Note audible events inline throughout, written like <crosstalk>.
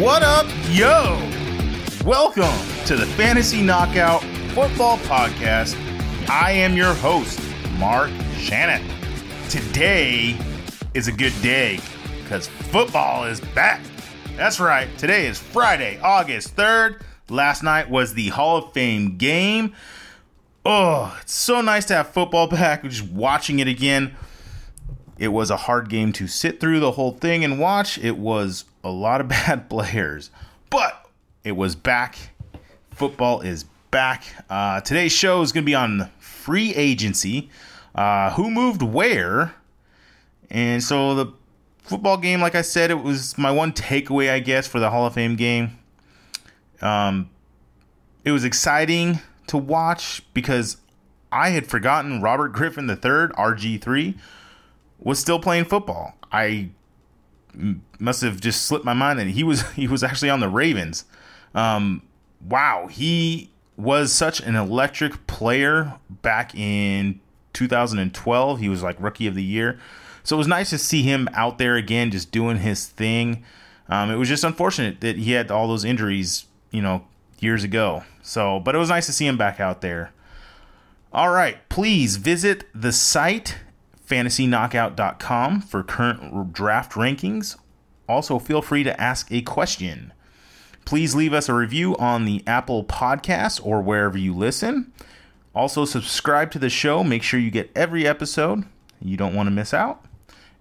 What up, yo? Welcome to the Fantasy Knockout Football Podcast. I am your host, Mark Shannon. Today is a good day because football is back. That's right, today is Friday, August 3rd. Last night was the Hall of Fame game. Oh, it's so nice to have football <laughs> back. We're just watching it again. It was a hard game to sit through the whole thing and watch. It was a lot of <laughs> bad players, but it was back. Football is back. Uh, today's show is going to be on free agency. Uh, who moved where? And so the football game, like I said, it was my one takeaway, I guess, for the Hall of Fame game. Um, it was exciting to watch because I had forgotten Robert Griffin III, RG3, was still playing football. I must have just slipped my mind that he was <laughs> he was actually on the Ravens. Um, wow, he was such an electric player back in 2012. He was like rookie of the year. So it was nice to see him out there again, just doing his thing. Um, it was just unfortunate that he had all those injuries, you know, years ago. So, but it was nice to see him back out there. All right, please visit the site fantasyknockout.com for current draft rankings. Also, feel free to ask a question. Please leave us a review on the Apple Podcast or wherever you listen. Also, subscribe to the show. Make sure you get every episode. You don't want to miss out.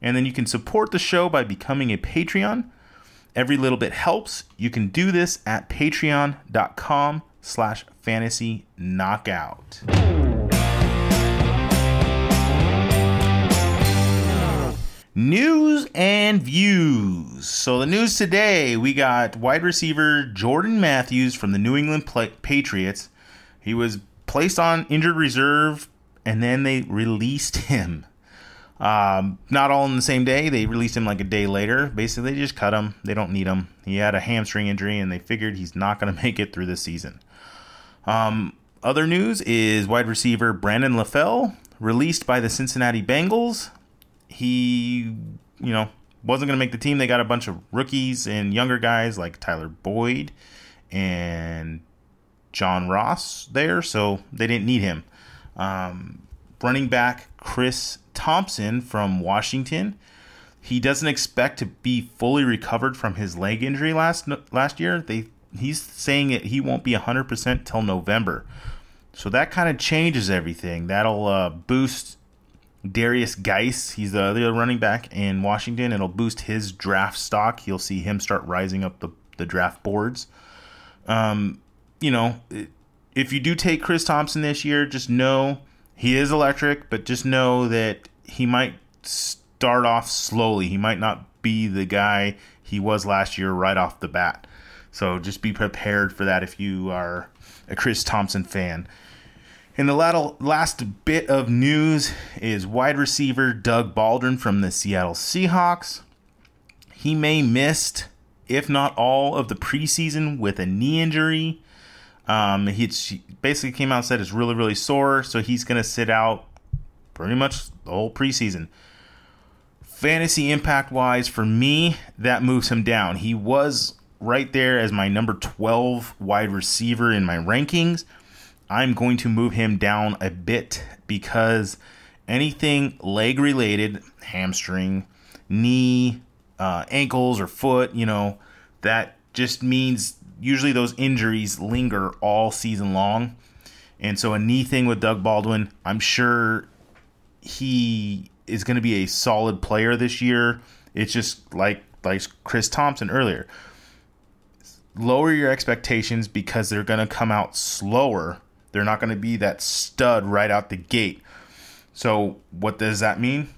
And then you can support the show by becoming a Patreon. Every little bit helps. You can do this at patreon.com slash fantasy knockout. News and views. So, the news today we got wide receiver Jordan Matthews from the New England Patriots. He was placed on injured reserve and then they released him. Um, not all in the same day. They released him like a day later. Basically, they just cut him. They don't need him. He had a hamstring injury and they figured he's not going <laughs> to make it through the season. Um, other news is wide receiver Brandon LaFell released by the Cincinnati Bengals he, you know, wasn't going to make the team. They got a bunch of rookies and younger guys like Tyler Boyd and John Ross there, so they didn't need him. Um, running back Chris Thompson from Washington. He doesn't expect to be fully recovered from his leg injury last last year. They he's saying that he won't be 100% till November. So that kind of changes everything. That'll uh, boost Derrius Guice, he's the other running back in Washington. It'll boost his draft stock. You'll see him start rising up the, the draft boards. Um, you know, if you do take Chris Thompson this year, just know he is electric, but just know that he might start off slowly. He might not be the guy he was last year right off the bat. So just be prepared for that if you are a Chris Thompson fan. And the last bit of news is wide receiver Doug Baldwin from the Seattle Seahawks. He may missed, if not all, of the preseason with a knee injury. Um, he basically came out and said it's really, really sore, so he's going to sit out pretty much the whole preseason. Fantasy impact wise, for me, that moves him down. He was right there as my number 12 wide receiver in my rankings. I'm going to move him down a bit because anything leg related, hamstring, knee, uh, ankles, or foot, you know, that just means usually those injuries linger all season long. And so a knee thing with Doug Baldwin, I'm sure he is going to be a solid player this year. It's just like like Chris Thompson earlier. Lower your expectations because they're going to come out slower they're not going to be that stud right out the gate. So, what does that mean?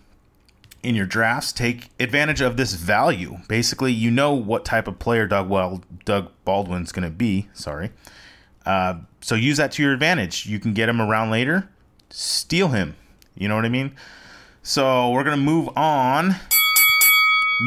In your drafts, take advantage of this value. Basically, you know what type of player Doug well Doug Baldwin's going to be. Sorry. Uh, so use that to your advantage. You can get him around later, steal him. You know what I mean? So we're gonna move on.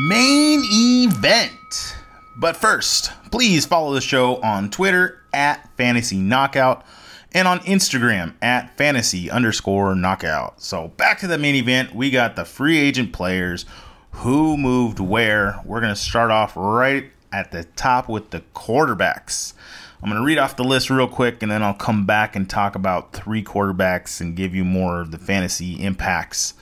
Main event. But first, please follow the show on Twitter at Fantasy Knockout and on Instagram at fantasy underscore knockout. So back to the main event, we got the free agent players who moved where. We're going to start off right at the top with the quarterbacks. I'm going to read off the list real quick and then I'll come back and talk about three quarterbacks and give you more of the fantasy impacts.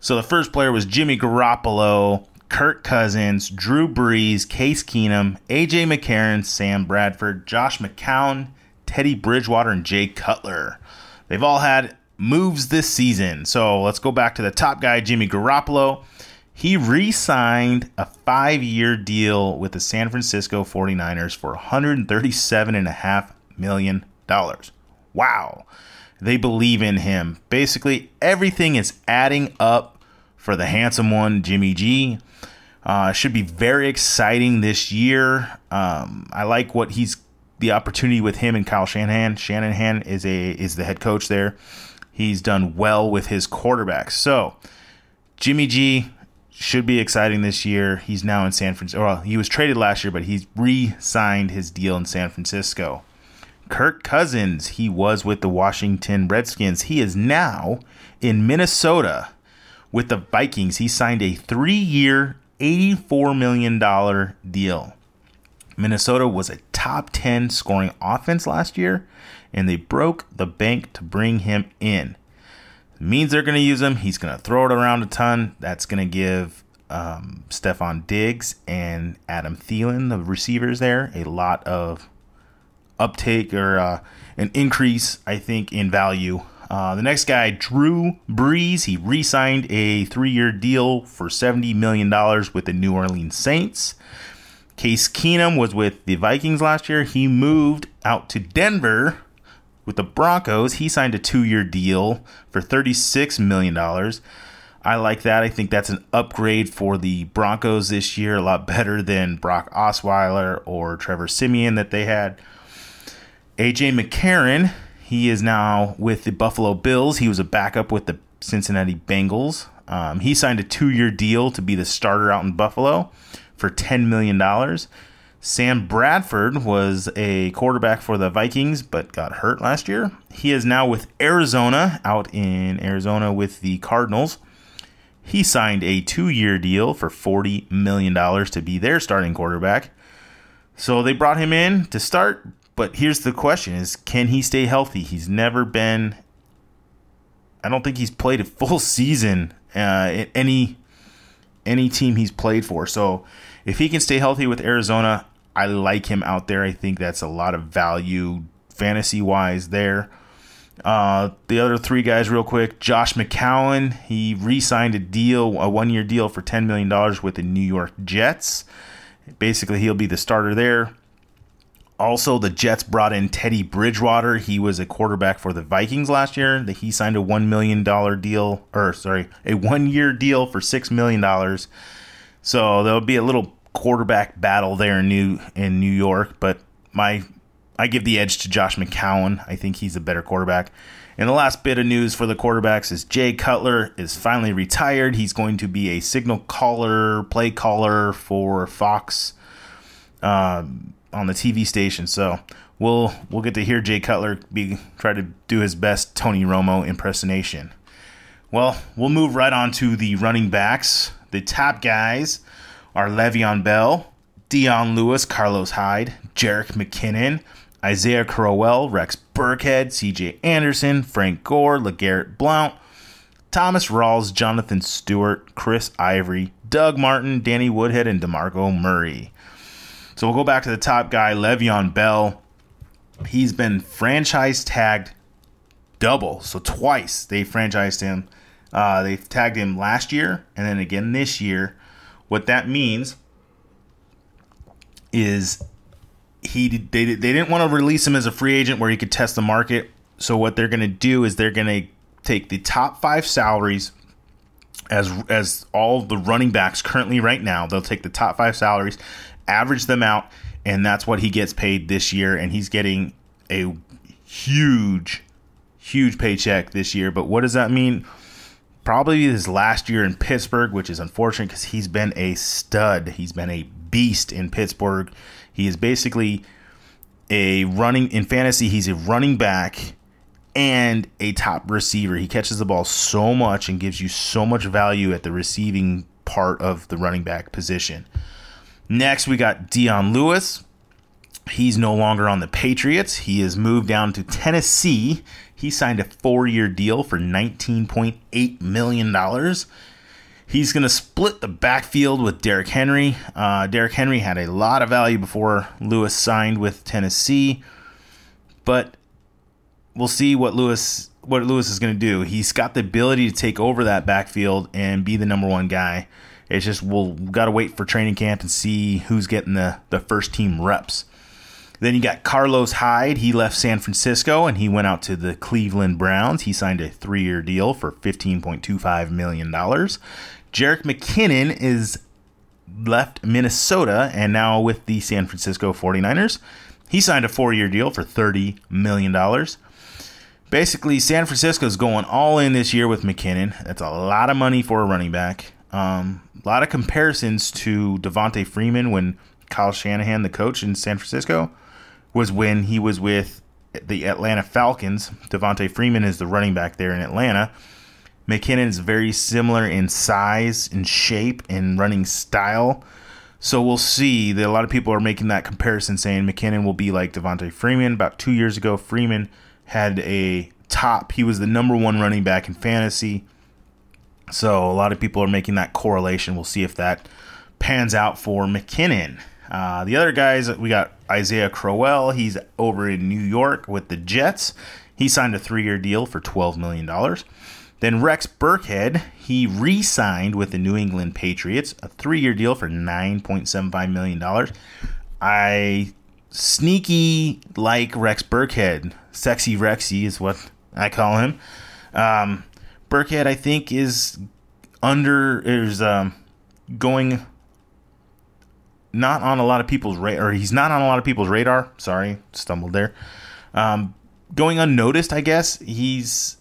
So the first player was Jimmy Garoppolo, Kirk Cousins, Drew Brees, Case Keenum, AJ McCarron, Sam Bradford, Josh McCown, Teddy Bridgewater, and Jay Cutler. They've all had moves this season. So let's go back to the top guy, Jimmy Garoppolo. He re signed a five year deal with the San Francisco 49ers for $137.5 million. Wow. They believe in him. Basically, everything is adding up for the handsome one, Jimmy G. Uh, should be very exciting this year. Um, I like what he's the opportunity with him and Kyle Shanahan. Shanahan is a is the head coach there. He's done well with his quarterbacks. So Jimmy G should be exciting this year. He's now in San Francisco. Well, he was traded last year, but he's re-signed his deal in San Francisco. Kirk Cousins, he was with the Washington Redskins. He is now in Minnesota with the Vikings. He signed a three-year, $84 million deal. Minnesota was a top 10 scoring offense last year and they broke the bank to bring him in. It means they're going to use him. He's going to throw it around a ton. That's going to give um, Stefon Diggs and Adam Thielen, the receivers there, a lot of uptake or uh, an increase, I think, in value. Uh, the next guy, Drew Brees, he re signed a three year deal for $70 million with the New Orleans Saints. Case Keenum was with the Vikings last year. He moved out to Denver with the Broncos, he signed a two year deal for $36 million. I like that. I think that's an upgrade for the Broncos this year, a lot better than Brock Osweiler or Trevor Siemian that they had. AJ McCarron, he is now with the Buffalo Bills. He was a backup with the Cincinnati Bengals. Um, he signed a two year deal to be the starter out in Buffalo for $10 million. Sam Bradford was a quarterback for the Vikings, but got hurt last year. He is now with Arizona, out in Arizona with the Cardinals. He signed a two year deal for $40 million to be their starting quarterback. So they brought him in to start, but here's the question is can he stay healthy? He's never been I don't think he's played a full <laughs> season uh, in any any team he's played for. So if he can stay healthy with Arizona, I like him out there. I think that's a lot of value fantasy wise there. Uh, the other three guys, real quick. Josh McCown, he re-signed a deal, a one-year deal for ten million dollars with the New York Jets. Basically, he'll be the starter there. Also, the Jets brought in Teddy Bridgewater. He was a quarterback for the Vikings last year. That he signed a one million dollar deal, or sorry, a one-year deal for six million dollars. So there'll be a little quarterback battle there in New in New York, but my I give the edge to Josh McCown. I think he's a better quarterback. And the last bit of news for the quarterbacks is Jay Cutler is finally retired. He's going to be a signal caller, play caller for Fox uh, on the TV station. So we'll we'll get to hear Jay Cutler be try to do his best Tony Romo impersonation. Well, we'll move right on to the running backs, the top guys are Le'Veon Bell, Dion Lewis, Carlos Hyde, Jerick McKinnon, Isaiah Crowell, Rex Burkhead, CJ Anderson, Frank Gore, LeGarrette Blount, Thomas Rawls, Jonathan Stewart, Chris Ivory, Doug Martin, Danny Woodhead, and DeMarco Murray. So we'll go back to the top guy, Le'Veon Bell. He's been franchise tagged double, so twice they franchised him. Uh, they tagged him last year and then again this year. What that means is he they, they didn't want to release him as a free agent where he could test the market. So what they're going to do is they're going to take the top 5 salaries as as all the running backs currently right now. They'll take the top 5 salaries, average them out, and that's what he gets paid this year and he's getting a huge huge paycheck this year. But what does that mean? probably his last year in Pittsburgh, which is unfortunate because he's been a stud. He's been a beast in Pittsburgh. He is basically a running in fantasy. He's a running back and a top receiver. He catches the ball so much and gives you so much value at the receiving part of the running back position. Next, we got Dion Lewis. He's no longer on the Patriots. He has moved down to Tennessee. He signed a four year deal for $19.8 million. He's going to split the backfield with Derrick Henry. Uh, Derrick Henry had a lot of value before Lewis signed with Tennessee, but we'll see what Lewis what Lewis is going to do. He's got the ability to take over that backfield and be the number one guy. It's just we'll got to wait for training camp and see who's getting the the first team reps. Then you got Carlos Hyde. He left San Francisco and he went out to the Cleveland Browns. He signed a three year deal for $15.25 million. Jerick McKinnon is left Minnesota and now with the San Francisco 49ers. He signed a four year deal for $30 million. Basically, San Francisco's going all in this year with McKinnon. That's a lot of money for a running back. Um, a lot of comparisons to Devonta Freeman when Kyle Shanahan, the coach in San Francisco, was when he was with the Atlanta Falcons. Devonta Freeman is the running back there in Atlanta. McKinnon is very similar in size, in shape, and running style. So we'll see that a lot of people are making that comparison, saying McKinnon will be like Devonta Freeman. About two years ago, Freeman had a top. He was the number one running back in fantasy. So a lot of people are making that correlation. We'll see if that pans out for McKinnon. Uh, the other guys, we got Isaiah Crowell. He's over in New York with the Jets. He signed a three year deal for $12 million. Then Rex Burkhead, he re signed with the New England Patriots, a three year deal for $9.75 million. I sneaky like Rex Burkhead. Sexy Rexy is what I call him. Um, Burkhead, I think, is under, is um, going not on a lot of people's radar, or he's not on a lot of people's radar. Sorry, stumbled there. Um, going unnoticed, I guess. He's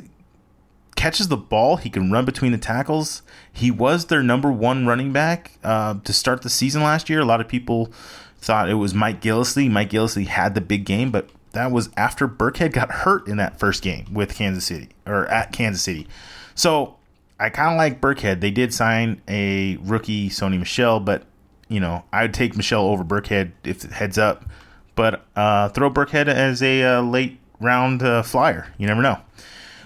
catches the ball. He can run between the tackles. He was their number one running back uh, to start the season last year. A lot of people thought it was Mike Gillislee. Mike Gillislee had the big game, but that was after Burkhead got hurt in that first game with Kansas City or at Kansas City. So I kind of like Burkhead. They did sign a rookie, Sony Michel, but you know, I would take Michel over Burkhead if it heads up, but uh, throw Burkhead as a uh, late round uh, flyer. You never know.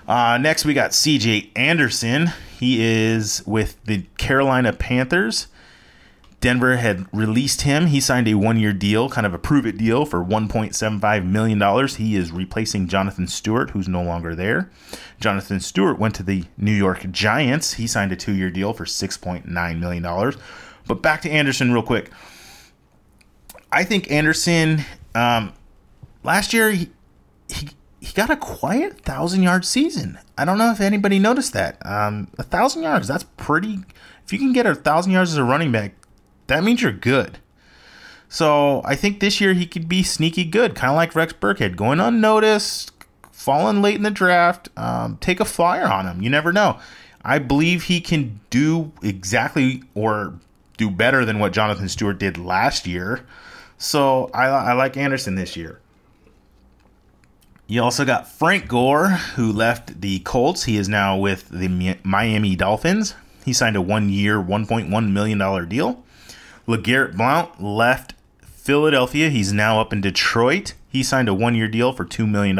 Uh, next, we got CJ Anderson. He is with the Carolina Panthers. Denver had released him. He signed a one year deal, kind of a prove it deal for $1.75 million. He is replacing Jonathan Stewart, who's no longer there. Jonathan Stewart went to the New York Giants. He signed a two year deal for $6.9 million. But back to Anderson real quick. I think Anderson um, last year he, he he got a quiet thousand yard season. I don't know if anybody noticed that. Um, a thousand yards that's pretty. If you can get a thousand yards as a running back, that means you're good. So I think this year he could be sneaky good, kind of like Rex Burkhead, going unnoticed, falling late in the draft. Um, take a flyer on him. You never know. I believe he can do exactly or do better than what Jonathan Stewart did last year. So I, I like Anderson this year. You also got Frank Gore, who left the Colts. He is now with the Miami Dolphins. He signed a one year, $1.1 million deal. LeGarrette Blount left Philadelphia. He's now up in Detroit. He signed a one year deal for $2 million.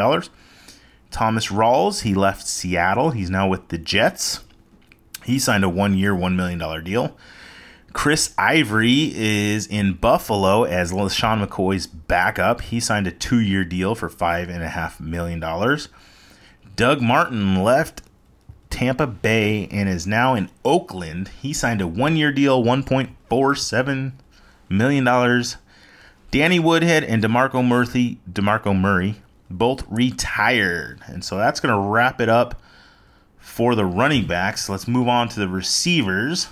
Thomas Rawls, he left Seattle. He's now with the Jets. He signed a one year, $1 million deal. Chris Ivory is in Buffalo as LeSean McCoy's backup. He signed a two year deal for $5.5 million. Doug Martin left Tampa Bay and is now in Oakland. He signed a one year deal, $1.47 million. Danny Woodhead and DeMarco Murphy, DeMarco Murray both retired. And so that's going to wrap it up for the running backs. Let's move on to the receivers.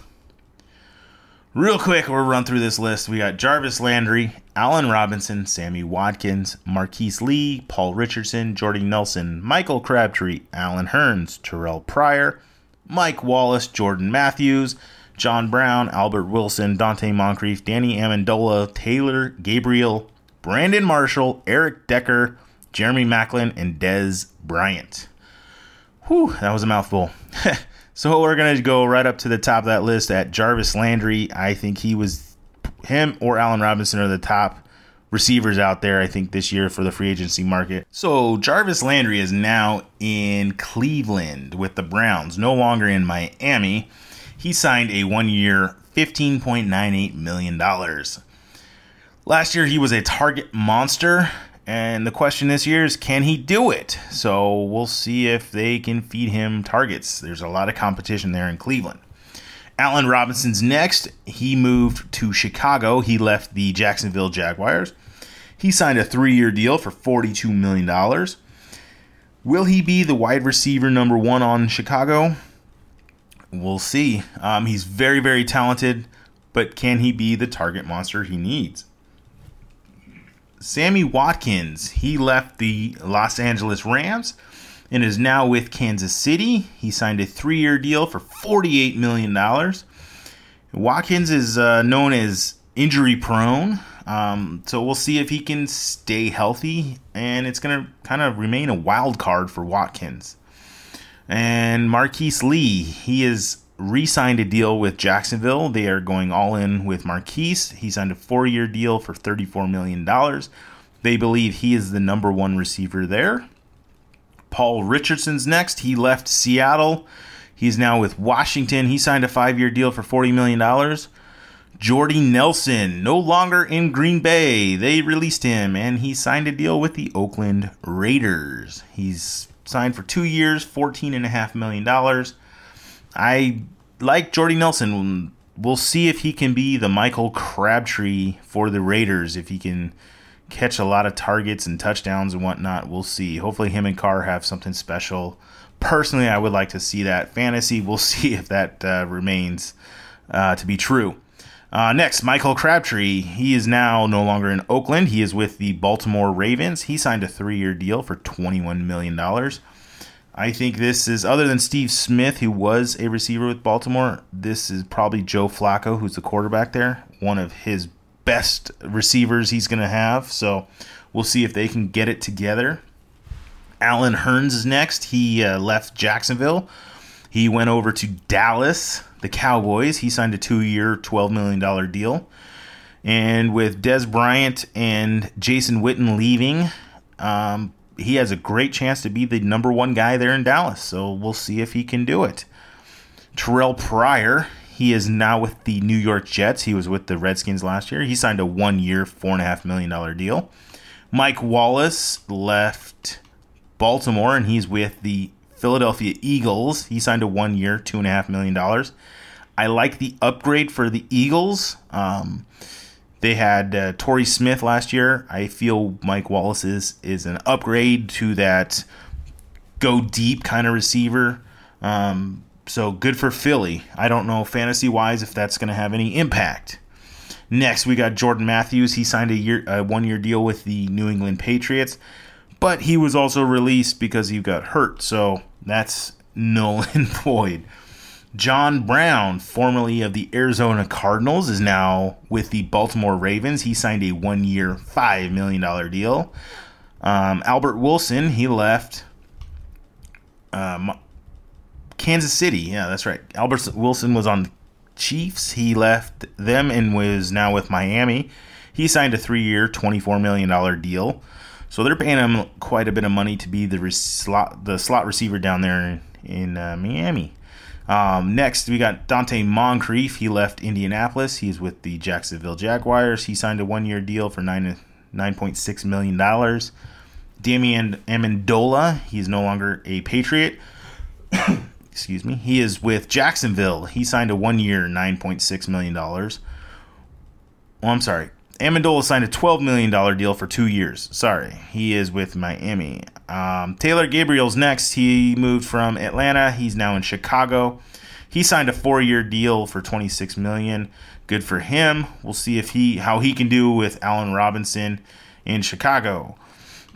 Real quick, we'll run through this list. We got Jarvis Landry, Allen Robinson, Sammy Watkins, Marquise Lee, Paul Richardson, Jordy Nelson, Michael Crabtree, Allen Hurns, Terrell Pryor, Mike Wallace, Jordan Matthews, John Brown, Albert Wilson, Donte Moncrief, Danny Amendola, Taylor Gabriel, Brandon Marshall, Eric Decker, Jeremy Maclin, and Dez Bryant. Whew, that was a mouthful. <laughs> So we're going to go right up to the top of that list at Jarvis Landry. I think he was him or Allen Robinson are the top receivers out there, I think, this year for the free agency market. So Jarvis Landry is now in Cleveland with the Browns, no longer in Miami. He signed a one year, $15.98 million. Last year, he was a target monster. And the question this year is can he do it? So we'll see if they can feed him targets. There's a lot of competition there in Cleveland. Allen Robinson's next. He moved to Chicago. He left the Jacksonville Jaguars. He signed a three year deal for $42 million. Will he be the wide receiver number one on Chicago? We'll see. Um, he's very, very talented, but can he be the target monster he needs? Sammy Watkins, he left the Los Angeles Rams and is now with Kansas City. He signed a three year deal for $48 million. Watkins is uh, known as injury prone, um, so we'll see if he can stay healthy, and it's going to kind of remain a wild card for Watkins. And Marquise Lee, he is re-signed a deal with Jacksonville. They are going all in with Marquise. He signed a four-year deal for $34 million. They believe he is the number one receiver there. Paul Richardson's next. He left Seattle. He's now with Washington. He signed a five-year deal for $40 million. Jordy Nelson, no longer in Green Bay. They released him and he signed a deal with the Oakland Raiders. He's signed for two years, $14.5 million. I like Jordy Nelson. We'll see if he can be the Michael Crabtree for the Raiders. If he can catch a lot of targets and touchdowns and whatnot, we'll see. Hopefully, him and Carr have something special. Personally, I would like to see that. Fantasy, we'll <laughs> see if that uh, remains uh, to be true. Uh, next, Michael Crabtree. He is now no longer in Oakland. He is with the Baltimore Ravens. He signed a three year deal for $21 million. I think this is, other than Steve Smith, who was a receiver with Baltimore, this is probably Joe Flacco, who's the quarterback there. One of his best receivers he's going to have. So we'll see if they can get it together. Allen Hurns is next. He uh, left Jacksonville. He went over to Dallas, the Cowboys. He signed a two year, $12 million deal. And with Dez Bryant and Jason Witten leaving, um, he has a great chance to be the number one guy there in Dallas. So we'll see if he can do it. Terrell Pryor, he is now with the New York Jets. He was with the Redskins last year. He signed a one year, $4.5 million deal. Mike Wallace left Baltimore and he's with the Philadelphia Eagles. He signed a one year, $2.5 million. I like the upgrade for the Eagles. Um, they had uh, Torrey Smith last year. I feel Mike Wallace is, is an upgrade to that go deep kind of receiver. Um, so good for Philly. I don't know fantasy wise if that's going to have any impact. Next, we got Jordan Matthews. He signed a year, a one year deal with the New England Patriots, but he was also released because he got hurt. So that's null and void. John Brown, formerly of the Arizona Cardinals, is now with the Baltimore Ravens. He signed a one year, $5 million deal. Um, Albert Wilson, he left um, Kansas City. Yeah, that's right. Albert Wilson was on the Chiefs. He left them and was now with Miami. He signed a three year, $24 million deal. So they're paying him quite a bit of money to be the slot, the slot receiver down there in, in uh, Miami. Um, next, we got Donte Moncrief. He left Indianapolis. He's with the Jacksonville Jaguars. He signed a one-year deal for nine nine point six million dollars. Damian Amendola. He's no longer a Patriot. <coughs> Excuse me. He is with Jacksonville. He signed a one-year, nine point six million dollars. Oh, I'm sorry. Amendola signed a $12 million deal for two years. Sorry, he is with Miami. Um, Taylor Gabriel's next. He moved from Atlanta. He's now in Chicago. He signed a four-year deal for 26 million. Good for him. We'll see if he how he can do with Allen Robinson in Chicago.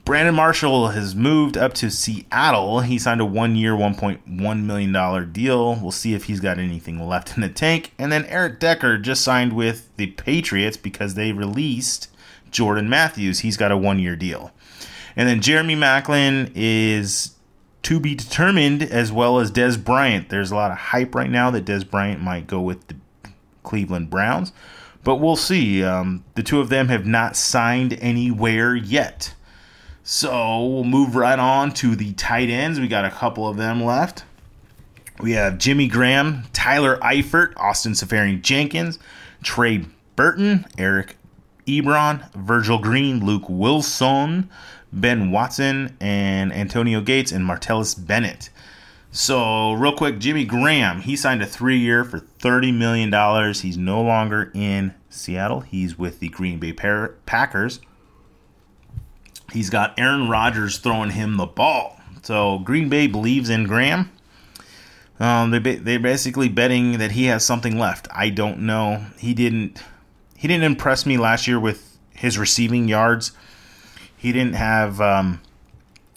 Brandon Marshall has moved up to Seattle. He signed a one-year, $1.1 million deal. We'll see if he's got anything left in the tank. And then Eric Decker just signed with the Patriots because they released Jordan Matthews. He's got a one-year deal. And then Jeremy Maclin is to be determined, as well as Dez Bryant. There's a lot of hype right now that Dez Bryant might go with the Cleveland Browns. but we'll see. Um, the two of them have not signed anywhere yet. So we'll move right on to the tight ends. We got a couple of them left. We have Jimmy Graham, Tyler Eifert, Austin Seferian Jenkins, Trey Burton, Eric Ebron, Virgil Green, Luke Wilson, Ben Watson, and Antonio Gates and Martellus Bennett. So, real quick, Jimmy Graham, he signed a three year for $30 million. He's no longer in Seattle, he's with the Green Bay Packers. He's got Aaron Rodgers throwing him the ball. So, Green Bay believes in Graham. Um, they they're basically betting that he has something left. I don't know. He didn't he didn't impress me last year with his receiving yards. He didn't have um,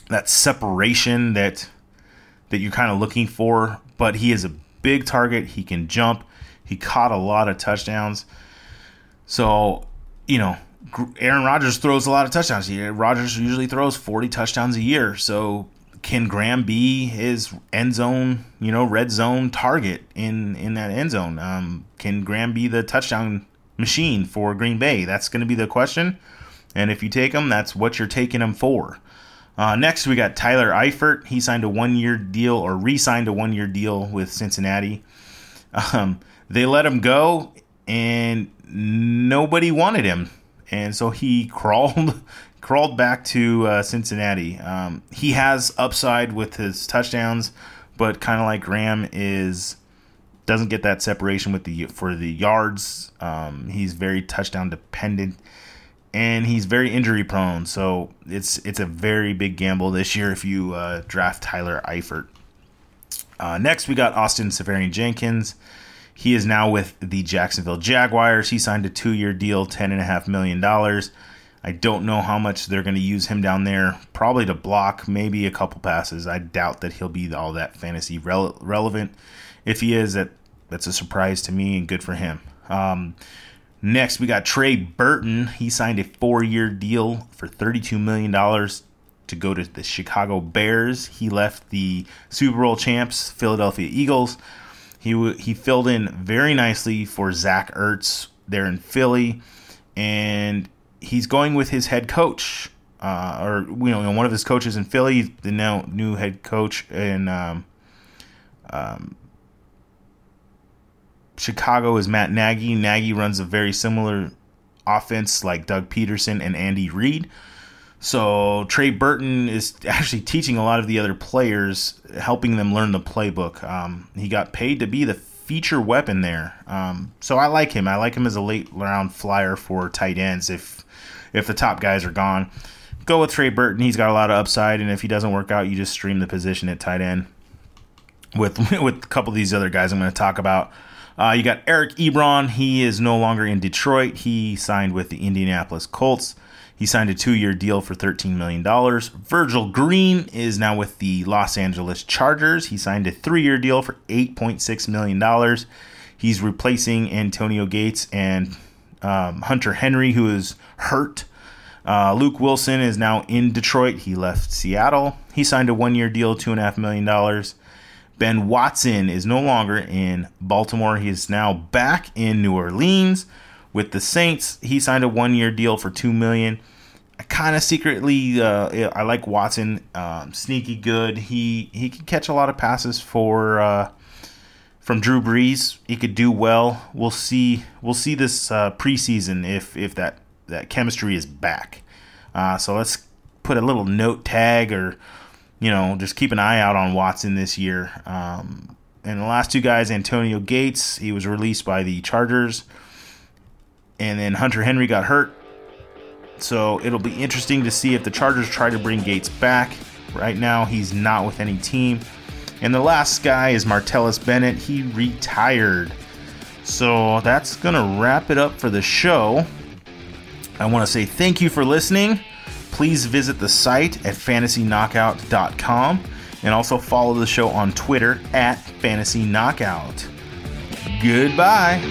that separation that that you're kind of looking for, but he is a big target. He can jump. He caught a lot of touchdowns. So, you know, Aaron Rodgers throws a lot of touchdowns. Rodgers usually throws 40 touchdowns a year. So, can Graham be his end zone, you know, red zone target in in that end zone? Um, can Graham be the touchdown machine for Green Bay? That's going to be the question. And if you take him, that's what you're taking him for. Uh, next, we got Tyler Eifert. He signed a one year deal or re signed a one year deal with Cincinnati. Um, they let him go, and nobody wanted him. And so he <laughs> crawled crawled back to uh, Cincinnati. Um, he has upside with his touchdowns, but kind of like Graham is doesn't get that separation with the for the yards. Um, he's very touchdown dependent and he's very injury prone. So it's it's a very big gamble this year if you uh, draft Tyler Eifert. Uh, next, we got Austin Seferian Jenkins. He is now with the Jacksonville Jaguars. He signed a two-year deal, ten and a half million dollars. I don't know how much they're going to use him down there. Probably to block, maybe a couple passes. I doubt that he'll be all that fantasy rele- relevant. If he is, that that's a surprise to me and good for him. Um, Next, we got Trey Burton. He signed a four year deal for $32 million to go to the Chicago Bears. He left the Super Bowl champs, Philadelphia Eagles. He, w- he filled in very nicely for Zach Ertz there in Philly. And he's going with his head coach, uh, or you know, one of his coaches in Philly, the now new head coach in um, um, Chicago is Matt Nagy. Nagy runs a very similar offense like Doug Pederson and Andy Reid. So Trey Burton is actually teaching a lot of the other players, helping them learn the playbook. Um, he got paid to be the feature weapon there. Um, so I like him. I like him as a late round flyer for tight ends. If if the top guys are gone, go with Trey Burton. He's got a lot of upside, and if he doesn't work out, you just stream the position at tight end. With <laughs> with a couple of these other guys I'm going to talk about. Uh, you got Eric Ebron. He is no longer in Detroit. He signed with the Indianapolis Colts. He signed a two year deal for $13 million. Virgil Green is now with the Los Angeles Chargers. He signed a three year deal for $8.6 million. He's replacing Antonio Gates and um, Hunter Henry, who is hurt. Uh, Luke Wilson is now in Detroit. He left Seattle. He signed a one year deal, $2.5 million. Ben Watson is no longer in Baltimore. He is now back in New Orleans with the Saints. He signed a one-year deal for two million. I kind of secretly uh, I like Watson. Um, sneaky good. He he can catch a lot of passes for uh, from Drew Brees. He could do well. We'll see. We'll see this uh, preseason if if that that chemistry is back. Uh, so let's put a little note tag or you know, just keep an eye out on Watson this year. Um, and the last two guys, Antonio Gates, he was released by the Chargers. And then Hunter Henry got hurt. So it'll be interesting to see if the Chargers try to bring Gates back. Right now, he's not with any team. And the last guy is Martellus Bennett. He retired. So that's going to wrap it up for the show. I want to say thank you for listening please visit the site at fantasyknockout.com and also follow the show on Twitter at fantasyknockout. Goodbye.